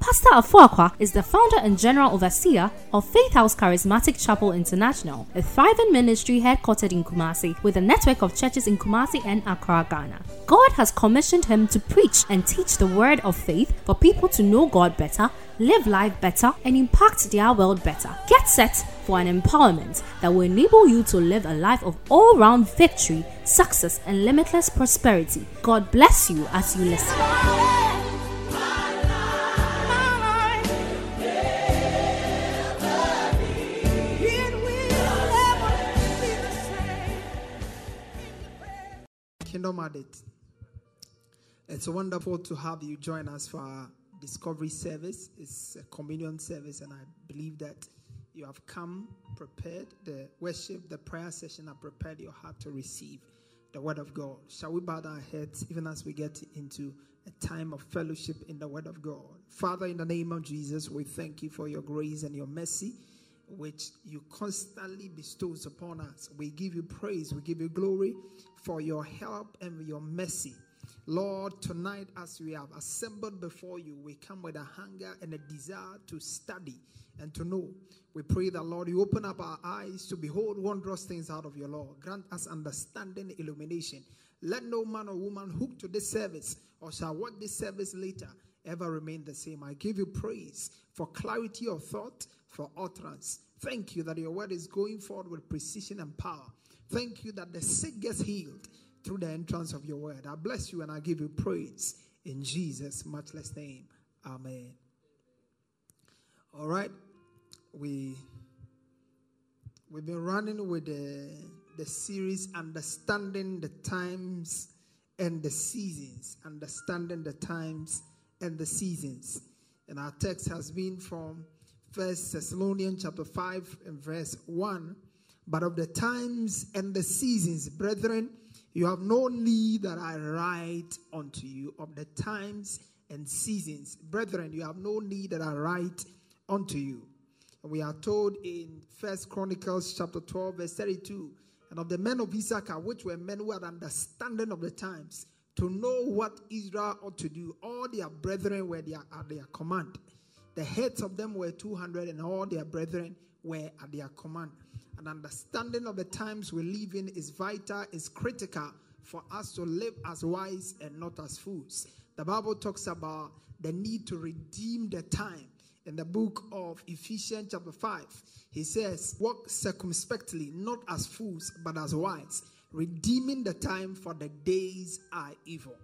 Pastor Afuakwa is the founder and general overseer of Faith House Charismatic Chapel International, a thriving ministry headquartered in Kumasi with a network of churches in Kumasi and Accra, Ghana. God has commissioned him to preach and teach the word of faith for people to know God better, live life better, and impact their world better. Get set for an empowerment that will enable you to live a life of all round victory, success, and limitless prosperity. God bless you as you listen. Kingdom Addict. It's wonderful to have you join us for our discovery service. It's a communion service, and I believe that you have come prepared. The worship, the prayer session have prepared your heart to receive the word of God. Shall we bow our heads even as we get into a time of fellowship in the word of God? Father, in the name of Jesus, we thank you for your grace and your mercy which you constantly bestows upon us. We give you praise, we give you glory for your help and your mercy. Lord, tonight as we have assembled before you, we come with a hunger and a desire to study and to know. We pray that, Lord, you open up our eyes to behold wondrous things out of your law. Grant us understanding, illumination. Let no man or woman hook to this service or shall work this service later ever remain the same. I give you praise for clarity of thought, for utterance. Thank you that your word is going forward with precision and power. Thank you that the sick gets healed through the entrance of your word. I bless you and I give you praise in Jesus' matchless name. Amen. All right. We we've been running with the the series understanding the times and the seasons, understanding the times and the seasons. And our text has been from First Thessalonians chapter 5 and verse 1. But of the times and the seasons, brethren, you have no need that I write unto you of the times and seasons. Brethren, you have no need that I write unto you. And we are told in First Chronicles chapter 12, verse 32, and of the men of Issachar, which were men who had understanding of the times, to know what Israel ought to do. All their brethren were their, at their command. The heads of them were 200, and all their brethren were at their command. An understanding of the times we live in is vital, is critical for us to live as wise and not as fools. The Bible talks about the need to redeem the time. In the book of Ephesians, chapter 5, he says, Walk circumspectly, not as fools, but as wise, redeeming the time, for the days are evil.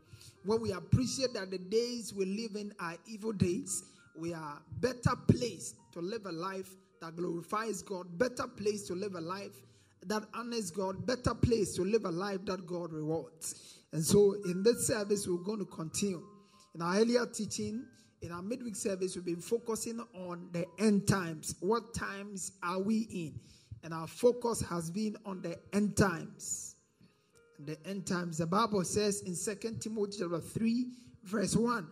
When we appreciate that the days we live in are evil days, we are better placed to live a life that glorifies God, better place to live a life that honors God, better place to live a life that God rewards. And so in this service, we're going to continue. In our earlier teaching, in our midweek service, we've been focusing on the end times. What times are we in? And our focus has been on the end times. The end times, the Bible says in Second Timothy chapter 3, verse 1.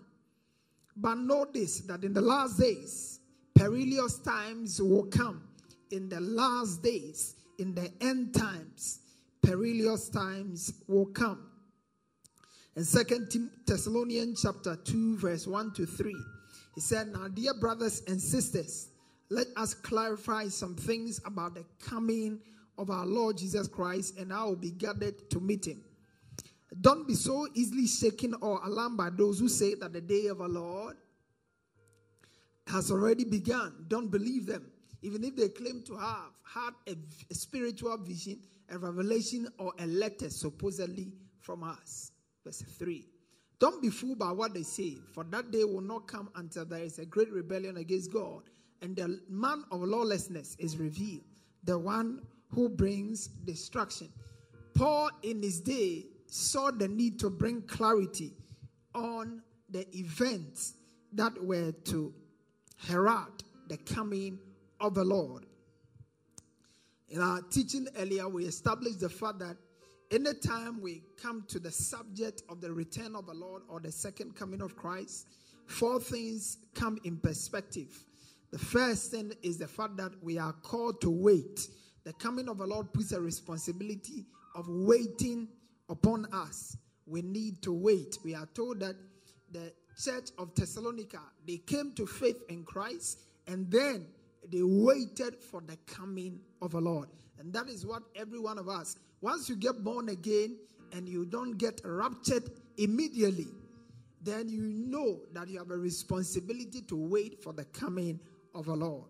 But this that in the last days, perilous times will come. In the last days, in the end times, perilous times will come. In Second Thessalonians chapter 2, verse 1 to 3, he said, Now, dear brothers and sisters, let us clarify some things about the coming of our Lord Jesus Christ, and I will be gathered to meet him. Don't be so easily shaken or alarmed by those who say that the day of our Lord has already begun. Don't believe them. Even if they claim to have had a, a spiritual vision, a revelation, or a letter supposedly from us. Verse 3. Don't be fooled by what they say, for that day will not come until there is a great rebellion against God, and the man of lawlessness is revealed, the one who brings destruction. Paul, in his day, saw the need to bring clarity on the events that were to herald the coming of the Lord. In our teaching earlier, we established the fact that anytime we come to the subject of the return of the Lord or the second coming of Christ, four things come in perspective. The first thing is the fact that we are called to wait. The coming of the Lord puts a responsibility of waiting upon us. We need to wait. We are told that the church of Thessalonica, they came to faith in Christ and then they waited for the coming of the Lord. And that is what every one of us, once you get born again and you don't get raptured immediately, then you know that you have a responsibility to wait for the coming of the Lord.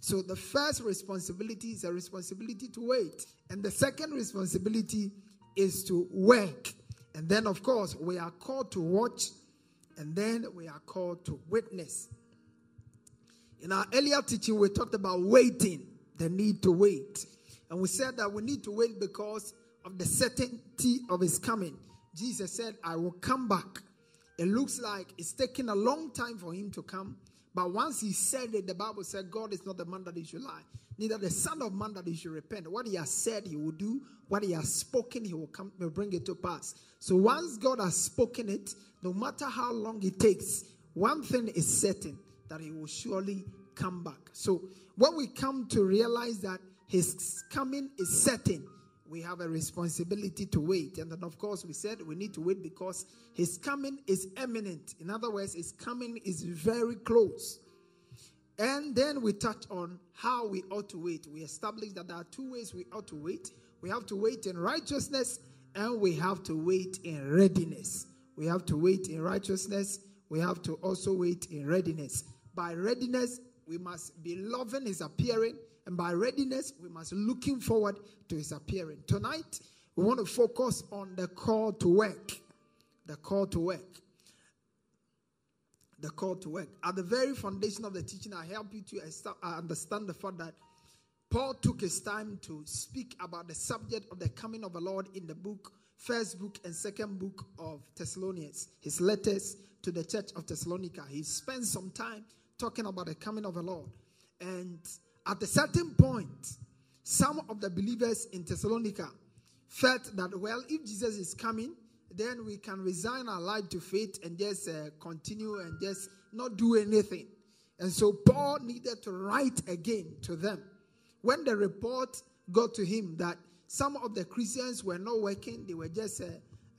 So the first responsibility is a responsibility to wait, and the second responsibility is to work. And then, of course, we are called to watch, and then we are called to witness. In our earlier teaching, we talked about waiting, the need to wait. And we said that we need to wait because of the certainty of his coming. Jesus said, I will come back. It looks like it's taking a long time for him to come. But once he said it, the Bible said, God is not the man that he should lie, neither the Son of Man that he should repent. What he has said, he will do. What he has spoken, he will come will bring it to pass. So once God has spoken it, no matter how long it takes, one thing is certain that he will surely come back. So when we come to realize that his coming is certain, we have a responsibility to wait. And then, of course, we said we need to wait because his coming is imminent. In other words, his coming is very close. And then we touch on how we ought to wait. We established that there are two ways we ought to wait. We have to wait in righteousness and we have to wait in readiness. We have to wait in righteousness. We have to also wait in readiness. By readiness, we must be loving his appearing and by readiness, we must looking forward to his appearing. Tonight, we want to focus on the call to work. The call to work. The call to work. At the very foundation of the teaching, I help you to uh, understand the fact that Paul took his time to speak about the subject of the coming of the Lord in the book, first book and second book of Thessalonians, his letters to the church of Thessalonica. He spent some time talking about the coming of the Lord. And at a certain point, some of the believers in Thessalonica felt that, well, if Jesus is coming, then we can resign our life to faith and just uh, continue and just not do anything. And so Paul needed to write again to them. When the report got to him that some of the Christians were not working, they were just uh,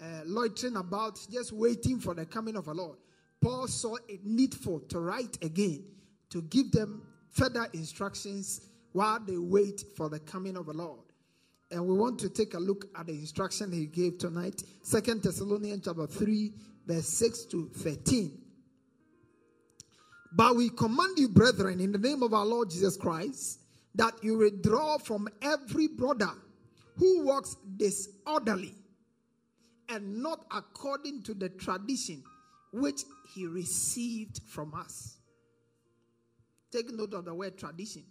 uh, loitering about, just waiting for the coming of the Lord. Paul saw it needful to write again to give them further instructions while they wait for the coming of the Lord. And we want to take a look at the instruction he gave tonight. Second Thessalonians chapter 3, verse 6 to 13. But we command you, brethren, in the name of our Lord Jesus Christ, that you withdraw from every brother who walks disorderly and not according to the tradition which he received from us Take note of the word tradition.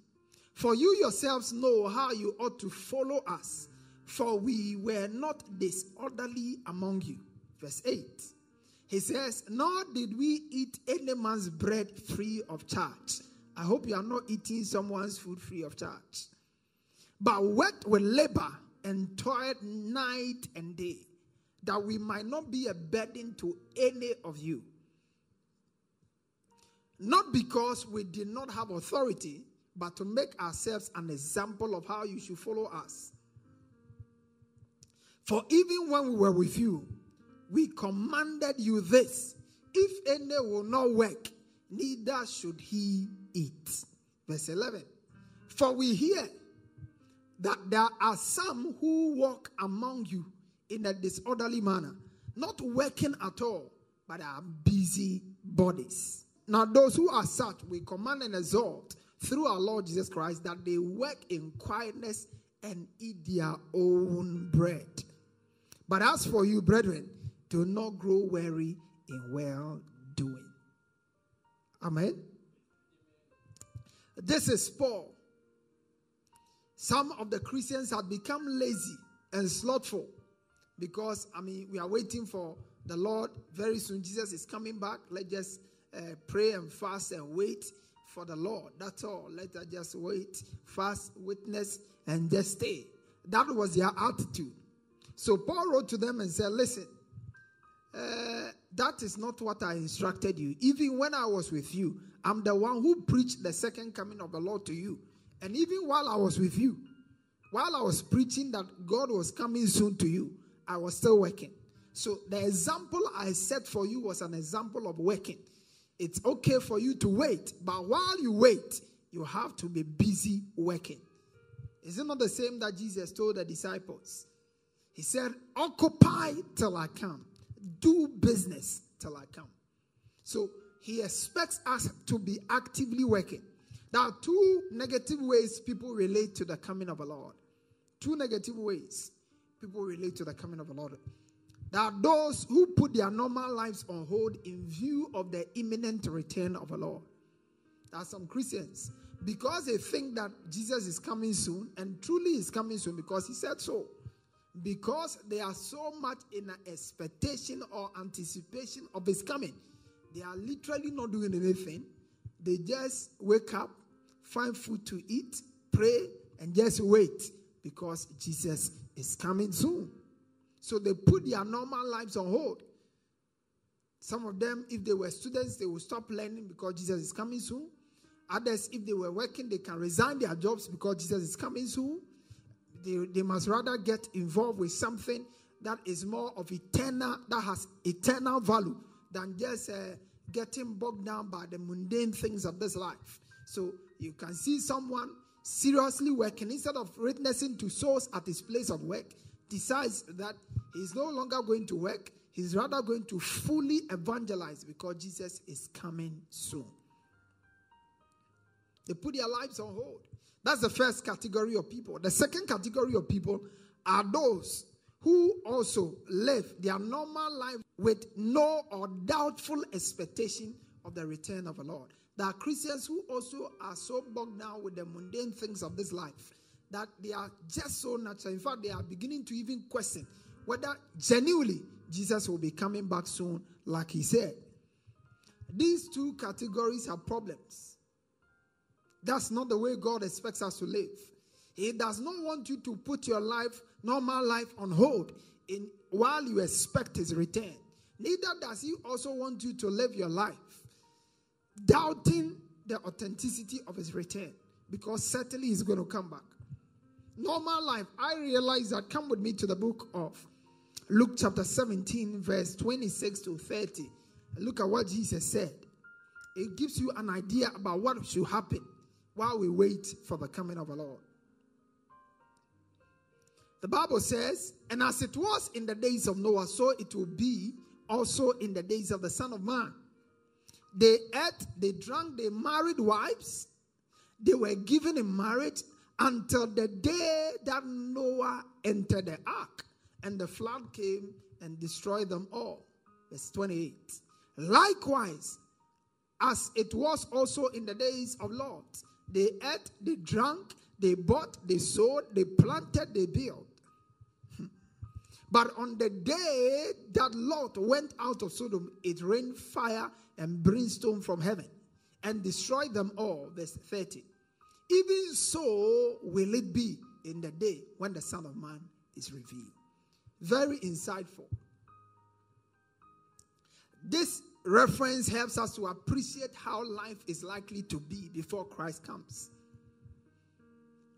For you yourselves know how you ought to follow us, for we were not disorderly among you. Verse 8. He says, Nor did we eat any man's bread free of charge. I hope you are not eating someone's food free of charge. But worked with labor and toiled night and day, that we might not be a burden to any of you. Not because we did not have authority, but to make ourselves an example of how you should follow us. For even when we were with you, we commanded you this if any will not work, neither should he eat. Verse 11. For we hear that there are some who walk among you in a disorderly manner, not working at all, but are busy bodies. Now, those who are such, we command and exhort through our Lord Jesus Christ that they work in quietness and eat their own bread. But as for you, brethren, do not grow weary in well doing. Amen. This is Paul. Some of the Christians have become lazy and slothful because, I mean, we are waiting for the Lord very soon. Jesus is coming back. Let's just uh, pray and fast and wait for the Lord. That's all. Let us just wait, fast, witness, and just stay. That was their attitude. So Paul wrote to them and said, Listen, uh, that is not what I instructed you. Even when I was with you, I'm the one who preached the second coming of the Lord to you. And even while I was with you, while I was preaching that God was coming soon to you, I was still working. So the example I set for you was an example of working. It's okay for you to wait, but while you wait, you have to be busy working. Is it not the same that Jesus told the disciples? He said, Occupy till I come, do business till I come. So he expects us to be actively working. There are two negative ways people relate to the coming of the Lord. Two negative ways people relate to the coming of the Lord. Are those who put their normal lives on hold in view of the imminent return of the Lord. There are some Christians, because they think that Jesus is coming soon, and truly is coming soon because he said so. Because they are so much in an expectation or anticipation of his coming, they are literally not doing anything. They just wake up, find food to eat, pray, and just wait because Jesus is coming soon. So they put their normal lives on hold. Some of them, if they were students, they will stop learning because Jesus is coming soon. Others, if they were working, they can resign their jobs because Jesus is coming soon. They, they must rather get involved with something that is more of eternal, that has eternal value than just uh, getting bogged down by the mundane things of this life. So you can see someone seriously working, instead of witnessing to souls at his place of work, decides that he's no longer going to work, he's rather going to fully evangelize because Jesus is coming soon. They put their lives on hold. That's the first category of people. The second category of people are those who also live their normal life with no or doubtful expectation of the return of the Lord. There are Christians who also are so bogged down with the mundane things of this life that they are just so natural. In fact, they are beginning to even question whether genuinely Jesus will be coming back soon, like he said. These two categories have problems. That's not the way God expects us to live. He does not want you to put your life, normal life, on hold in while you expect his return. Neither does he also want you to live your life doubting the authenticity of his return because certainly he's going to come back. Normal life, I realize that. Come with me to the book of Luke, chapter 17, verse 26 to 30. Look at what Jesus said. It gives you an idea about what should happen while we wait for the coming of the Lord. The Bible says, And as it was in the days of Noah, so it will be also in the days of the Son of Man. They ate, they drank, they married wives, they were given in marriage until the day that Noah entered the ark and the flood came and destroyed them all. Verse 28. Likewise, as it was also in the days of Lot, they ate, they drank, they bought, they sowed, they planted, they built. But on the day that Lot went out of Sodom, it rained fire and brimstone from heaven and destroyed them all. Verse 30. Even so will it be in the day when the Son of Man is revealed. Very insightful. This reference helps us to appreciate how life is likely to be before Christ comes.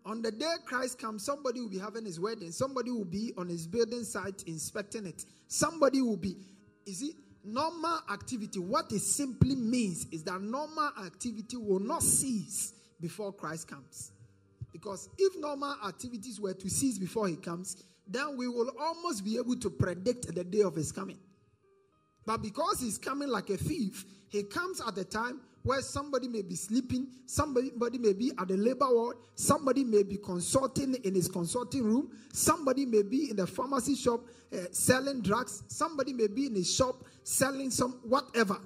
On the day Christ comes, somebody will be having his wedding, somebody will be on his building site inspecting it, somebody will be, is it normal activity? What it simply means is that normal activity will not cease before Christ comes. Because if normal activities were to cease before he comes, then we will almost be able to predict the day of his coming. But because he's coming like a thief, he comes at a time where somebody may be sleeping, somebody may be at the labor ward, somebody may be consulting in his consulting room, somebody may be in the pharmacy shop uh, selling drugs, somebody may be in his shop selling some whatever.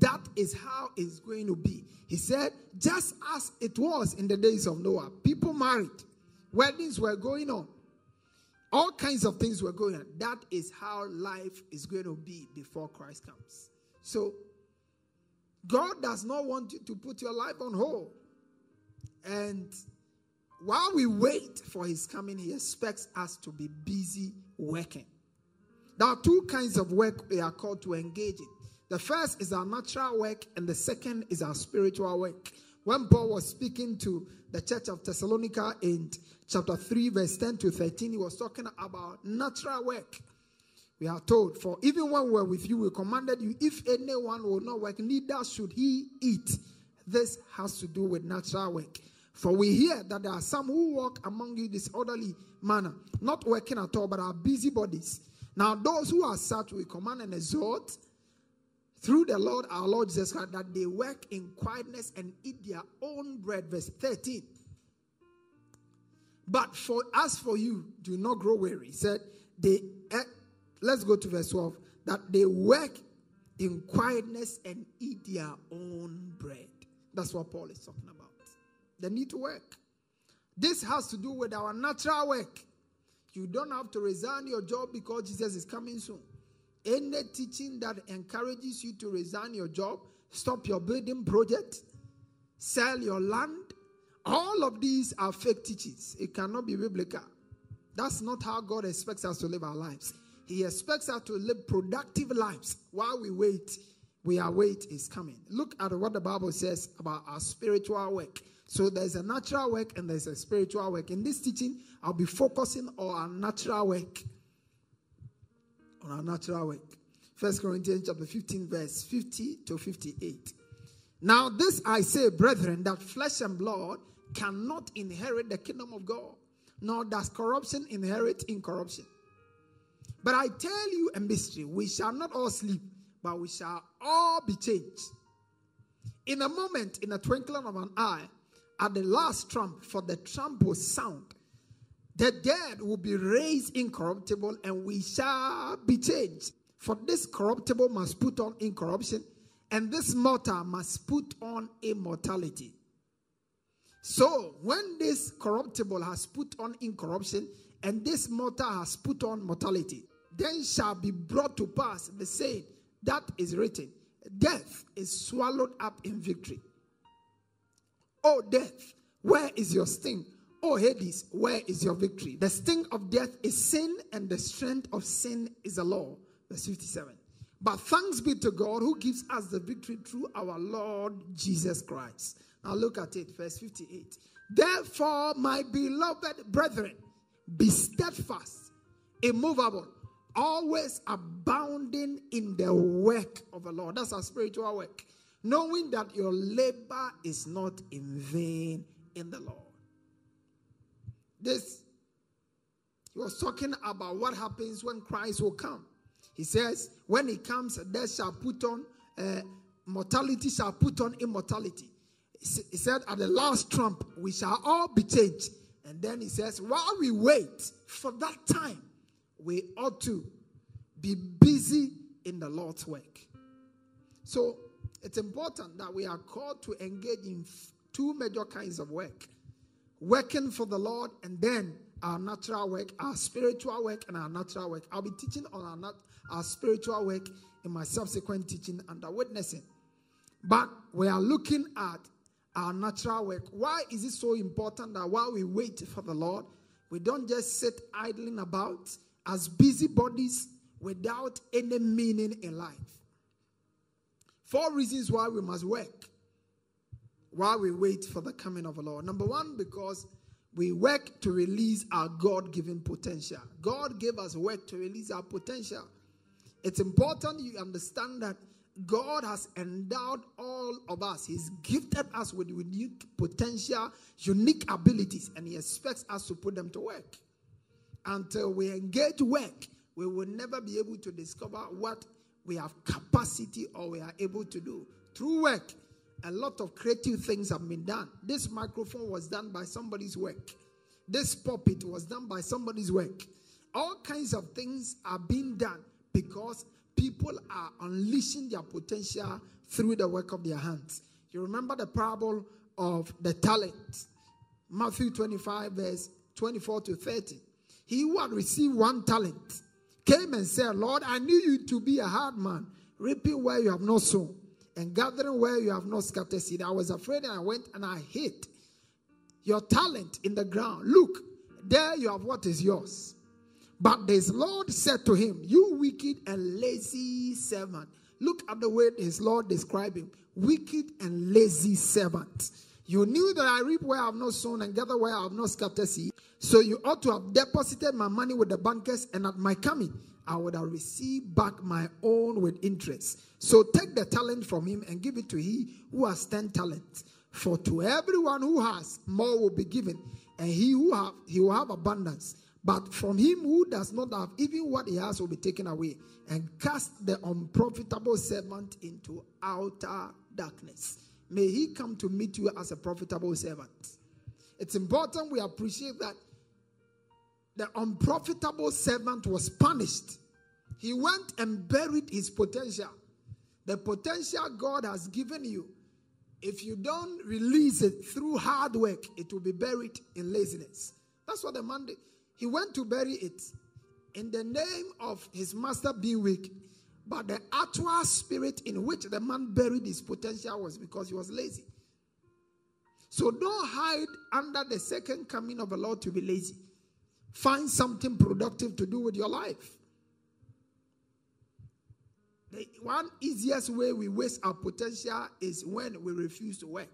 That is how it's going to be. He said, just as it was in the days of Noah, people married, weddings were going on, all kinds of things were going on. That is how life is going to be before Christ comes. So, God does not want you to put your life on hold. And while we wait for his coming, he expects us to be busy working. There are two kinds of work we are called to engage in. The first is our natural work, and the second is our spiritual work. When Paul was speaking to the church of Thessalonica in chapter 3, verse 10 to 13, he was talking about natural work. We are told, For even when we were with you, we commanded you, if anyone will not work, neither should he eat. This has to do with natural work. For we hear that there are some who walk among you disorderly manner, not working at all, but are busybodies. Now, those who are such, we command and exhort through the Lord our Lord Jesus Christ that they work in quietness and eat their own bread. Verse 13. But for as for you, do not grow weary. He said they eh, let's go to verse 12. That they work in quietness and eat their own bread. That's what Paul is talking about. They need to work. This has to do with our natural work. You don't have to resign your job because Jesus is coming soon. Any teaching that encourages you to resign your job, stop your building project, sell your land, all of these are fake teachings. It cannot be biblical. That's not how God expects us to live our lives. He expects us to live productive lives while we wait. We await is coming. Look at what the Bible says about our spiritual work. So there's a natural work and there's a spiritual work. In this teaching, I'll be focusing on our natural work. On our natural work. First Corinthians chapter 15, verse 50 to 58. Now, this I say, brethren, that flesh and blood cannot inherit the kingdom of God, nor does corruption inherit incorruption. But I tell you a mystery we shall not all sleep, but we shall all be changed. In a moment, in a twinkling of an eye, at the last trump, for the trump will sound, the dead will be raised incorruptible, and we shall be changed. For this corruptible must put on incorruption, and this mortal must put on immortality. So, when this corruptible has put on incorruption, and this mortal has put on mortality, then shall be brought to pass the saying that is written Death is swallowed up in victory. O death, where is your sting? O Hades, where is your victory? The sting of death is sin, and the strength of sin is the law. Verse 57. But thanks be to God who gives us the victory through our Lord Jesus Christ. Now look at it, verse 58. Therefore, my beloved brethren, be steadfast, immovable, always abounding in the work of the Lord. That's our spiritual work. Knowing that your labor is not in vain in the Lord. This, he was talking about what happens when Christ will come. He says, when he comes, death shall put on, uh, mortality shall put on immortality. He said, at the last trump, we shall all be changed. And then he says, while we wait for that time, we ought to be busy in the Lord's work. So it's important that we are called to engage in two major kinds of work working for the Lord, and then our natural work, our spiritual work, and our natural work. I'll be teaching on our, nat- our spiritual work in my subsequent teaching under witnessing. But we are looking at our natural work. Why is it so important that while we wait for the Lord, we don't just sit idling about as busybodies without any meaning in life? Four reasons why we must work while we wait for the coming of the Lord. Number one, because we work to release our God given potential. God gave us work to release our potential. It's important you understand that God has endowed all of us. He's gifted us with unique potential, unique abilities, and He expects us to put them to work. Until we engage work, we will never be able to discover what we have capacity or we are able to do. Through work, a lot of creative things have been done. This microphone was done by somebody's work. This puppet was done by somebody's work. All kinds of things are being done because people are unleashing their potential through the work of their hands. You remember the parable of the talent, Matthew 25, verse 24 to 30. He who had received one talent came and said, Lord, I knew you to be a hard man, reaping where you have not sown and gathering where you have not scattered seed. I was afraid and I went and I hid your talent in the ground. Look, there you have what is yours. But this Lord said to him, You wicked and lazy servant. Look at the way his Lord described him wicked and lazy servant. You knew that I reap where I have not sown and gather where I have not scattered seed. So you ought to have deposited my money with the bankers, and at my coming, I would have received back my own with interest. So take the talent from him and give it to he who has ten talents. For to everyone who has, more will be given, and he who have he will have abundance. But from him who does not have, even what he has will be taken away, and cast the unprofitable servant into outer darkness. May he come to meet you as a profitable servant. It's important we appreciate that the unprofitable servant was punished. He went and buried his potential. The potential God has given you, if you don't release it through hard work, it will be buried in laziness. That's what the man did. He went to bury it in the name of his master being weak. But the actual spirit in which the man buried his potential was because he was lazy. So don't hide under the second coming of the Lord to be lazy. Find something productive to do with your life. The one easiest way we waste our potential is when we refuse to work.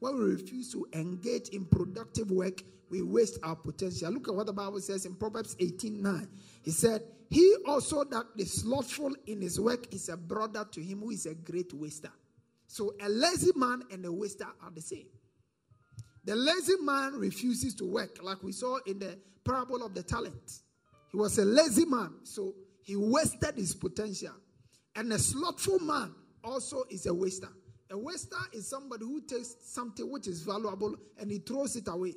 When we refuse to engage in productive work, we waste our potential. Look at what the Bible says in Proverbs 18 9. He said, He also that is slothful in his work is a brother to him who is a great waster. So a lazy man and a waster are the same. The lazy man refuses to work, like we saw in the parable of the talent. He was a lazy man, so he wasted his potential. And a slothful man also is a waster. A waster is somebody who takes something which is valuable and he throws it away.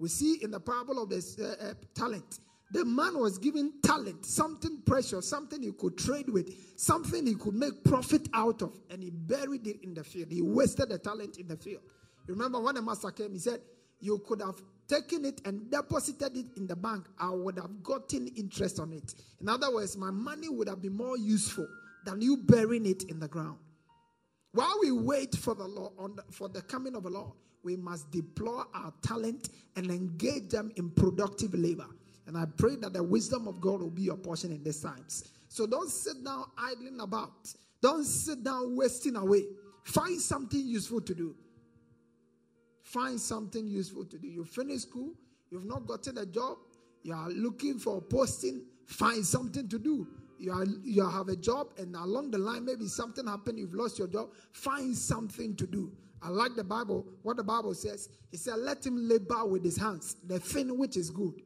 We see in the parable of the uh, uh, talent, the man was given talent, something precious, something he could trade with, something he could make profit out of, and he buried it in the field. He wasted the talent in the field. Remember when the master came, he said, You could have taken it and deposited it in the bank. I would have gotten interest on it. In other words, my money would have been more useful than you burying it in the ground. While we wait for the law, the, for the coming of the Lord, we must deploy our talent and engage them in productive labor. And I pray that the wisdom of God will be your portion in these times. So don't sit down idling about. Don't sit down wasting away. Find something useful to do. Find something useful to do. You finish school, you've not gotten a job, you are looking for a posting, find something to do. You, are, you have a job, and along the line, maybe something happened, you've lost your job. Find something to do. I like the Bible, what the Bible says. It said, Let him labor with his hands, the thing which is good.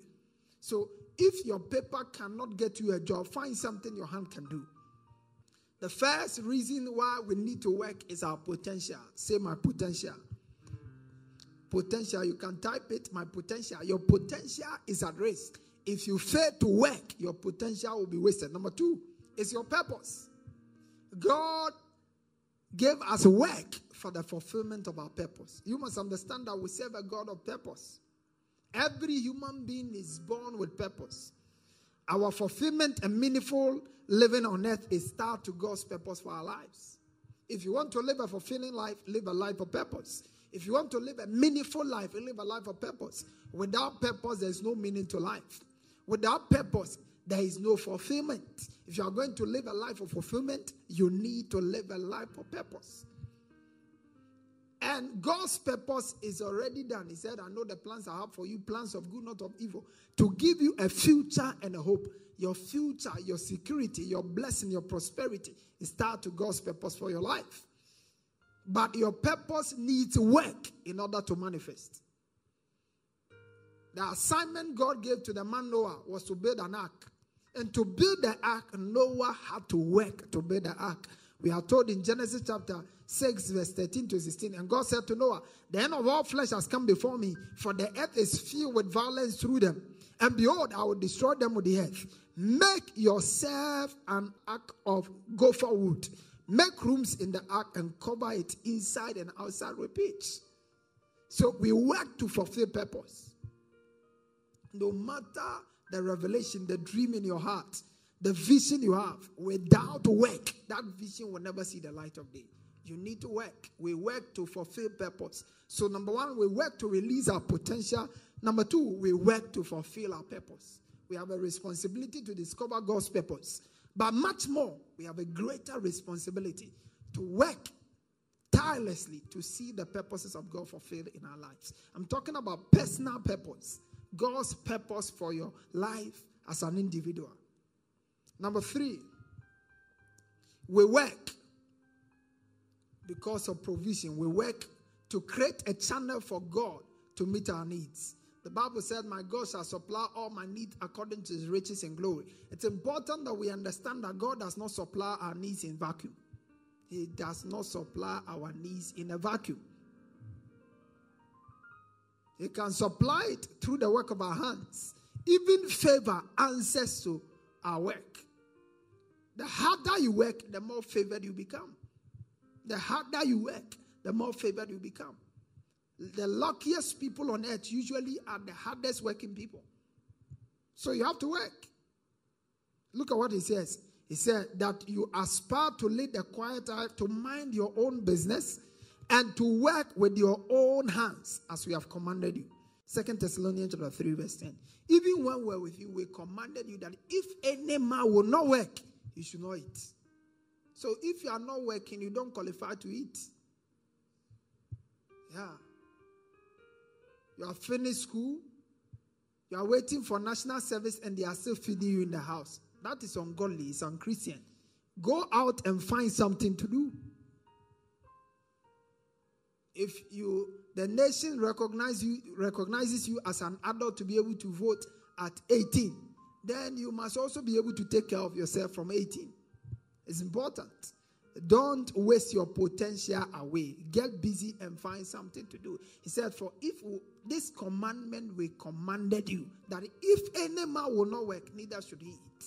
So if your paper cannot get you a job, find something your hand can do. The first reason why we need to work is our potential. Say, my potential. Potential, you can type it, my potential. Your potential is at risk. If you fail to work, your potential will be wasted. Number two is your purpose. God gave us work for the fulfillment of our purpose. You must understand that we serve a God of purpose. Every human being is born with purpose. Our fulfillment and meaningful living on earth is tied to God's purpose for our lives. If you want to live a fulfilling life, live a life of purpose. If you want to live a meaningful life, and live a life of purpose. Without purpose, there's no meaning to life. Without purpose, there is no fulfillment. If you are going to live a life of fulfillment, you need to live a life of purpose. And God's purpose is already done. He said, I know the plans I have for you, plans of good, not of evil, to give you a future and a hope. Your future, your security, your blessing, your prosperity is tied to God's purpose for your life. But your purpose needs work in order to manifest. The assignment God gave to the man Noah was to build an ark. And to build the ark, Noah had to work to build the ark. We are told in Genesis chapter 6, verse 13 to 16. And God said to Noah, The end of all flesh has come before me, for the earth is filled with violence through them. And behold, I will destroy them with the earth. Make yourself an ark of gopher wood. Make rooms in the ark and cover it inside and outside with pitch. So we work to fulfill purpose. No matter the revelation, the dream in your heart, the vision you have, without work, that vision will never see the light of day. You need to work. We work to fulfill purpose. So, number one, we work to release our potential. Number two, we work to fulfill our purpose. We have a responsibility to discover God's purpose. But much more, we have a greater responsibility to work tirelessly to see the purposes of God fulfilled in our lives. I'm talking about personal purpose, God's purpose for your life as an individual. Number three, we work because of provision. We work to create a channel for God to meet our needs. The Bible said, My God shall supply all my needs according to his riches and glory. It's important that we understand that God does not supply our needs in vacuum. He does not supply our needs in a vacuum. He can supply it through the work of our hands. Even favor answers to our work. The harder you work, the more favored you become. The harder you work, the more favored you become. The luckiest people on earth usually are the hardest working people. So you have to work. Look at what he says. He said that you aspire to lead a quiet life, to mind your own business, and to work with your own hands as we have commanded you. Second Thessalonians chapter 3, verse 10. Even when we're with you, we commanded you that if any man will not work, he should not eat. So if you are not working, you don't qualify to eat. Yeah. You have finished school, you are waiting for national service, and they are still feeding you in the house. That is ungodly, it's unchristian. Go out and find something to do. If you the nation recognize you recognizes you as an adult to be able to vote at 18, then you must also be able to take care of yourself from 18. It's important. Don't waste your potential away. Get busy and find something to do. He said, For if this commandment we commanded you, that if any man will not work, neither should he eat.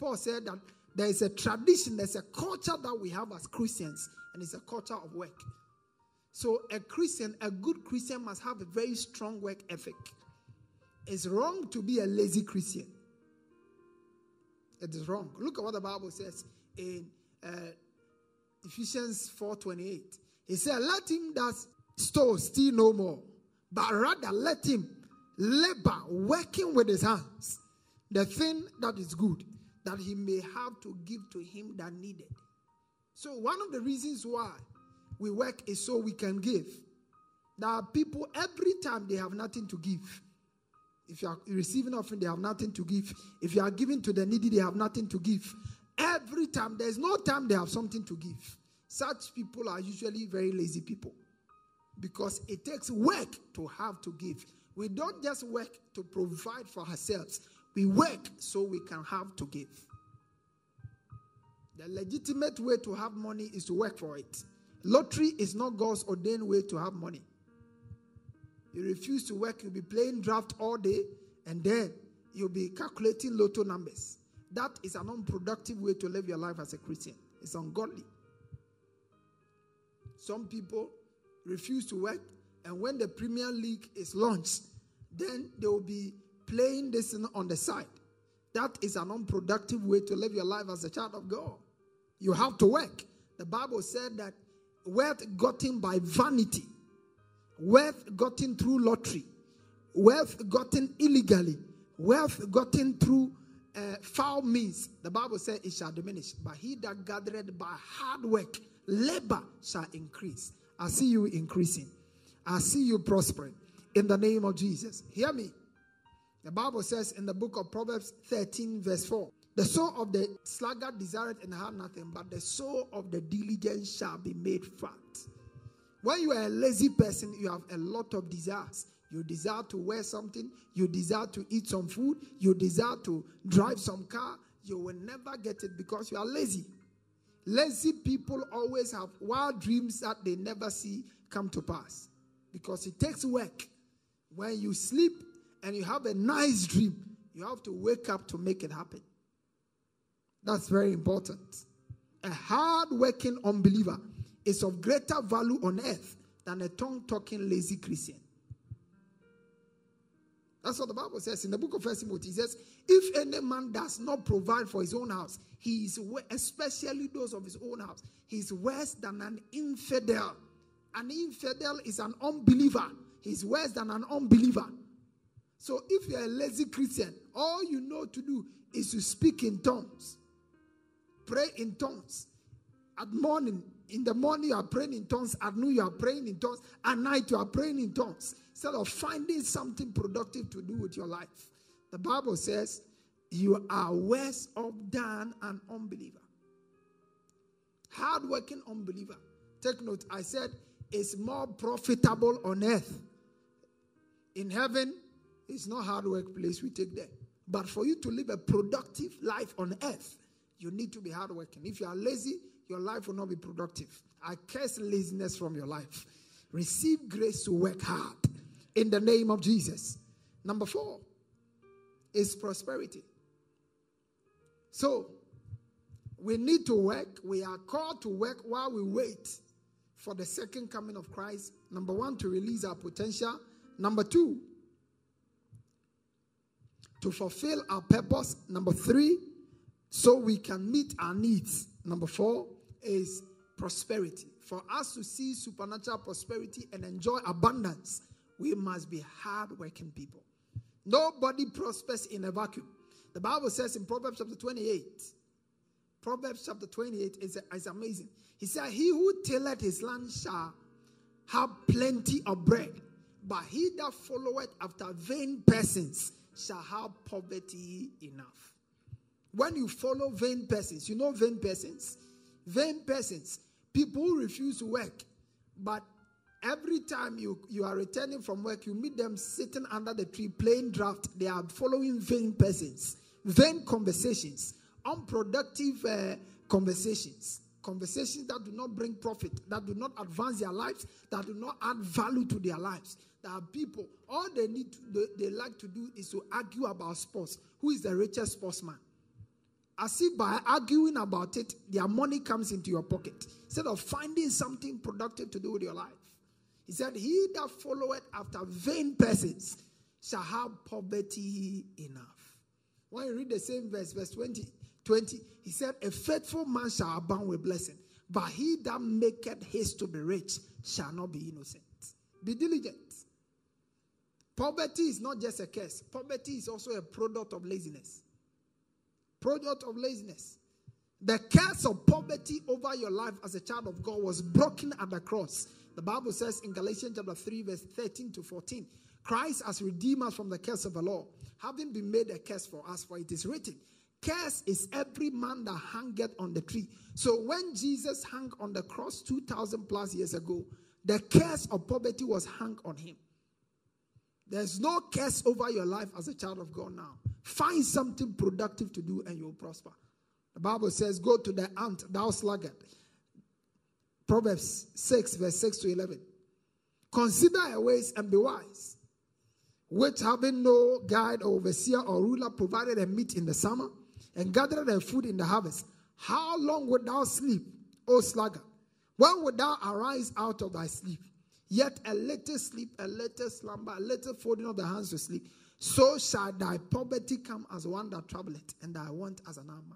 Paul said that there is a tradition, there's a culture that we have as Christians, and it's a culture of work. So, a Christian, a good Christian, must have a very strong work ethic. It's wrong to be a lazy Christian. It is wrong. Look at what the Bible says in uh, Ephesians 4:28. He said, "Let him that stole steal no more, but rather let him labor, working with his hands, the thing that is good, that he may have to give to him that needed. So, one of the reasons why we work is so we can give. There are people every time they have nothing to give. If you are receiving offering, they have nothing to give. If you are giving to the needy, they have nothing to give. Every time, there's no time they have something to give. Such people are usually very lazy people because it takes work to have to give. We don't just work to provide for ourselves, we work so we can have to give. The legitimate way to have money is to work for it. Lottery is not God's ordained way to have money. You refuse to work, you'll be playing draft all day, and then you'll be calculating lotto numbers. That is an unproductive way to live your life as a Christian. It's ungodly. Some people refuse to work, and when the Premier League is launched, then they will be playing this on the side. That is an unproductive way to live your life as a child of God. You have to work. The Bible said that wealth gotten by vanity, wealth gotten through lottery, wealth gotten illegally, wealth gotten through uh, foul means, the Bible says it shall diminish. But he that gathered by hard work, labor shall increase. I see you increasing. I see you prospering in the name of Jesus. Hear me. The Bible says in the book of Proverbs 13, verse 4 The soul of the sluggard desireth and have nothing, but the soul of the diligent shall be made fat. When you are a lazy person, you have a lot of desires. You desire to wear something, you desire to eat some food, you desire to drive some car. You will never get it because you are lazy. Lazy people always have wild dreams that they never see come to pass because it takes work. When you sleep, and you have a nice dream, you have to wake up to make it happen. That's very important. A hard working unbeliever is of greater value on earth than a tongue talking lazy Christian. That's what the Bible says in the book of First Timothy. It says, "If any man does not provide for his own house, he is especially those of his own house. He is worse than an infidel. An infidel is an unbeliever. He's worse than an unbeliever. So if you're a lazy Christian, all you know to do is to speak in tongues, pray in tongues. At morning, in the morning you are praying in tongues. At noon you are praying in tongues. At night you are praying in tongues. Instead of finding something productive to do with your life, the Bible says you are worse off than an unbeliever. Hardworking unbeliever. Take note. I said it's more profitable on earth. In heaven, it's not hard work place we take there. But for you to live a productive life on earth, you need to be hardworking. If you are lazy, your life will not be productive. I curse laziness from your life. Receive grace to work hard in the name of Jesus. Number four is prosperity. So, we need to work. We are called to work while we wait for the second coming of Christ. Number one, to release our potential. Number two, to fulfill our purpose. Number three, so we can meet our needs. Number four is prosperity. For us to see supernatural prosperity and enjoy abundance, we must be hardworking people. Nobody prospers in a vacuum. The Bible says in Proverbs chapter 28, Proverbs chapter 28 is, is amazing. He said, He who tilleth his land shall have plenty of bread, but he that followeth after vain persons shall have poverty enough. When you follow vain persons, you know vain persons? Vain persons, people who refuse to work, but every time you, you are returning from work, you meet them sitting under the tree playing draft. They are following vain persons, vain conversations, unproductive uh, conversations, conversations that do not bring profit, that do not advance their lives, that do not add value to their lives. There are people, all they need to, they, they like to do is to argue about sports. Who is the richest sportsman? As if by arguing about it, their money comes into your pocket. Instead of finding something productive to do with your life. He said, He that followeth after vain persons shall have poverty enough. When you read the same verse, verse 20, 20, he said, A faithful man shall abound with blessing, but he that maketh haste to be rich shall not be innocent. Be diligent. Poverty is not just a curse, poverty is also a product of laziness. Product of laziness. The curse of poverty over your life as a child of God was broken at the cross. The Bible says in Galatians chapter 3, verse 13 to 14, Christ has redeemed us from the curse of the law, having been made a curse for us, for it is written, Curse is every man that hangeth on the tree. So when Jesus hung on the cross 2,000 plus years ago, the curse of poverty was hung on him. There's no curse over your life as a child of God now. Find something productive to do and you'll prosper. The Bible says, Go to the ant, thou sluggard. Proverbs 6, verse 6 to 11. Consider your ways and be wise, which having no guide or overseer or ruler provided a meat in the summer and gathered a food in the harvest. How long wilt thou sleep, O sluggard? When wilt thou arise out of thy sleep? Yet a little sleep, a little slumber, a little folding of the hands to sleep. So shall thy poverty come as one that troubleth, and thy want as an arm.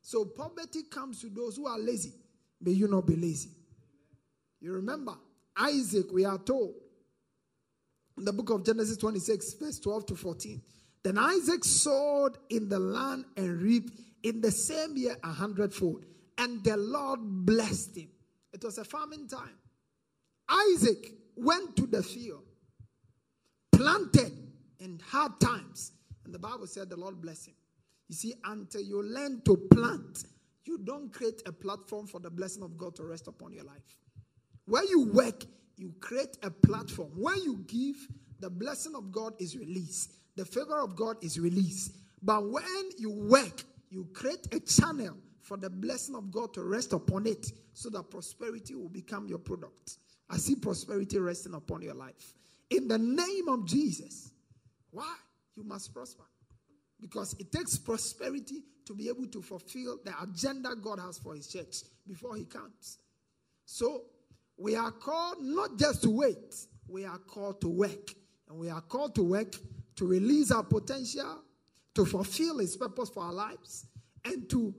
So poverty comes to those who are lazy. May you not be lazy. You remember Isaac, we are told in the book of Genesis 26, verse 12 to 14. Then Isaac sowed in the land and reaped in the same year a hundredfold. And the Lord blessed him. It was a farming time. Isaac went to the field, planted in hard times. And the Bible said the Lord bless him. You see, until you learn to plant, you don't create a platform for the blessing of God to rest upon your life. Where you work, you create a platform. Where you give, the blessing of God is released, the favor of God is released. But when you work, you create a channel for the blessing of God to rest upon it so that prosperity will become your product. I see prosperity resting upon your life. In the name of Jesus. Why? You must prosper. Because it takes prosperity to be able to fulfill the agenda God has for His church before He comes. So, we are called not just to wait, we are called to work. And we are called to work to release our potential, to fulfill His purpose for our lives, and to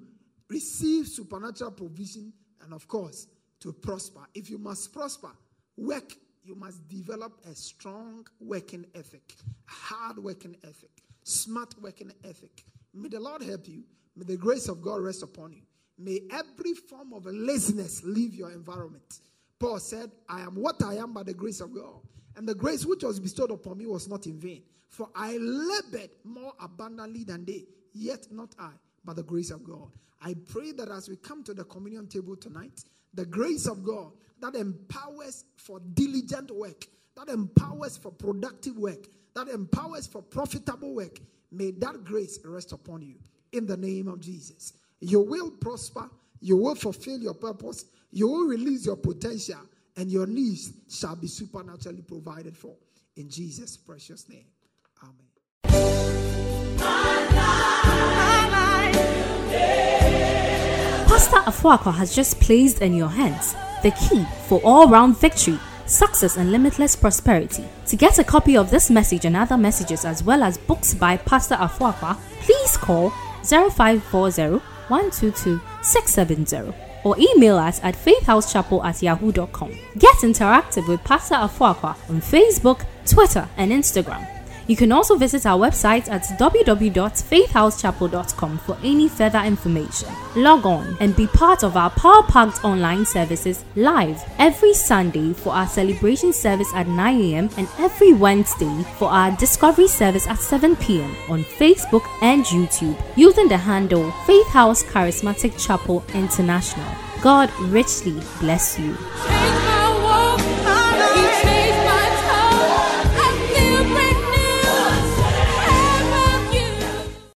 receive supernatural provision, and of course, to prosper. If you must prosper, work, you must develop a strong working ethic, hard working ethic, smart working ethic. May the Lord help you. May the grace of God rest upon you. May every form of laziness leave your environment. Paul said, I am what I am by the grace of God. And the grace which was bestowed upon me was not in vain. For I labored more abundantly than they, yet not I, by the grace of God. I pray that as we come to the communion table tonight, the grace of God that empowers for diligent work, that empowers for productive work, that empowers for profitable work, may that grace rest upon you in the name of Jesus. You will prosper, you will fulfill your purpose, you will release your potential, and your needs shall be supernaturally provided for. In Jesus' precious name. Amen. Pastor Afuakwa has just placed in your hands the key for all round victory, success, and limitless prosperity. To get a copy of this message and other messages, as well as books by Pastor Afuakwa, please call 0540 122 670 or email us at faithhousechapel at yahoo.com. Get interactive with Pastor Afuakwa on Facebook, Twitter, and Instagram. You can also visit our website at www.faithhousechapel.com for any further information. Log on and be part of our power packed online services live every Sunday for our celebration service at 9 a.m. and every Wednesday for our discovery service at 7 p.m. on Facebook and YouTube using the handle Faith House Charismatic Chapel International. God richly bless you.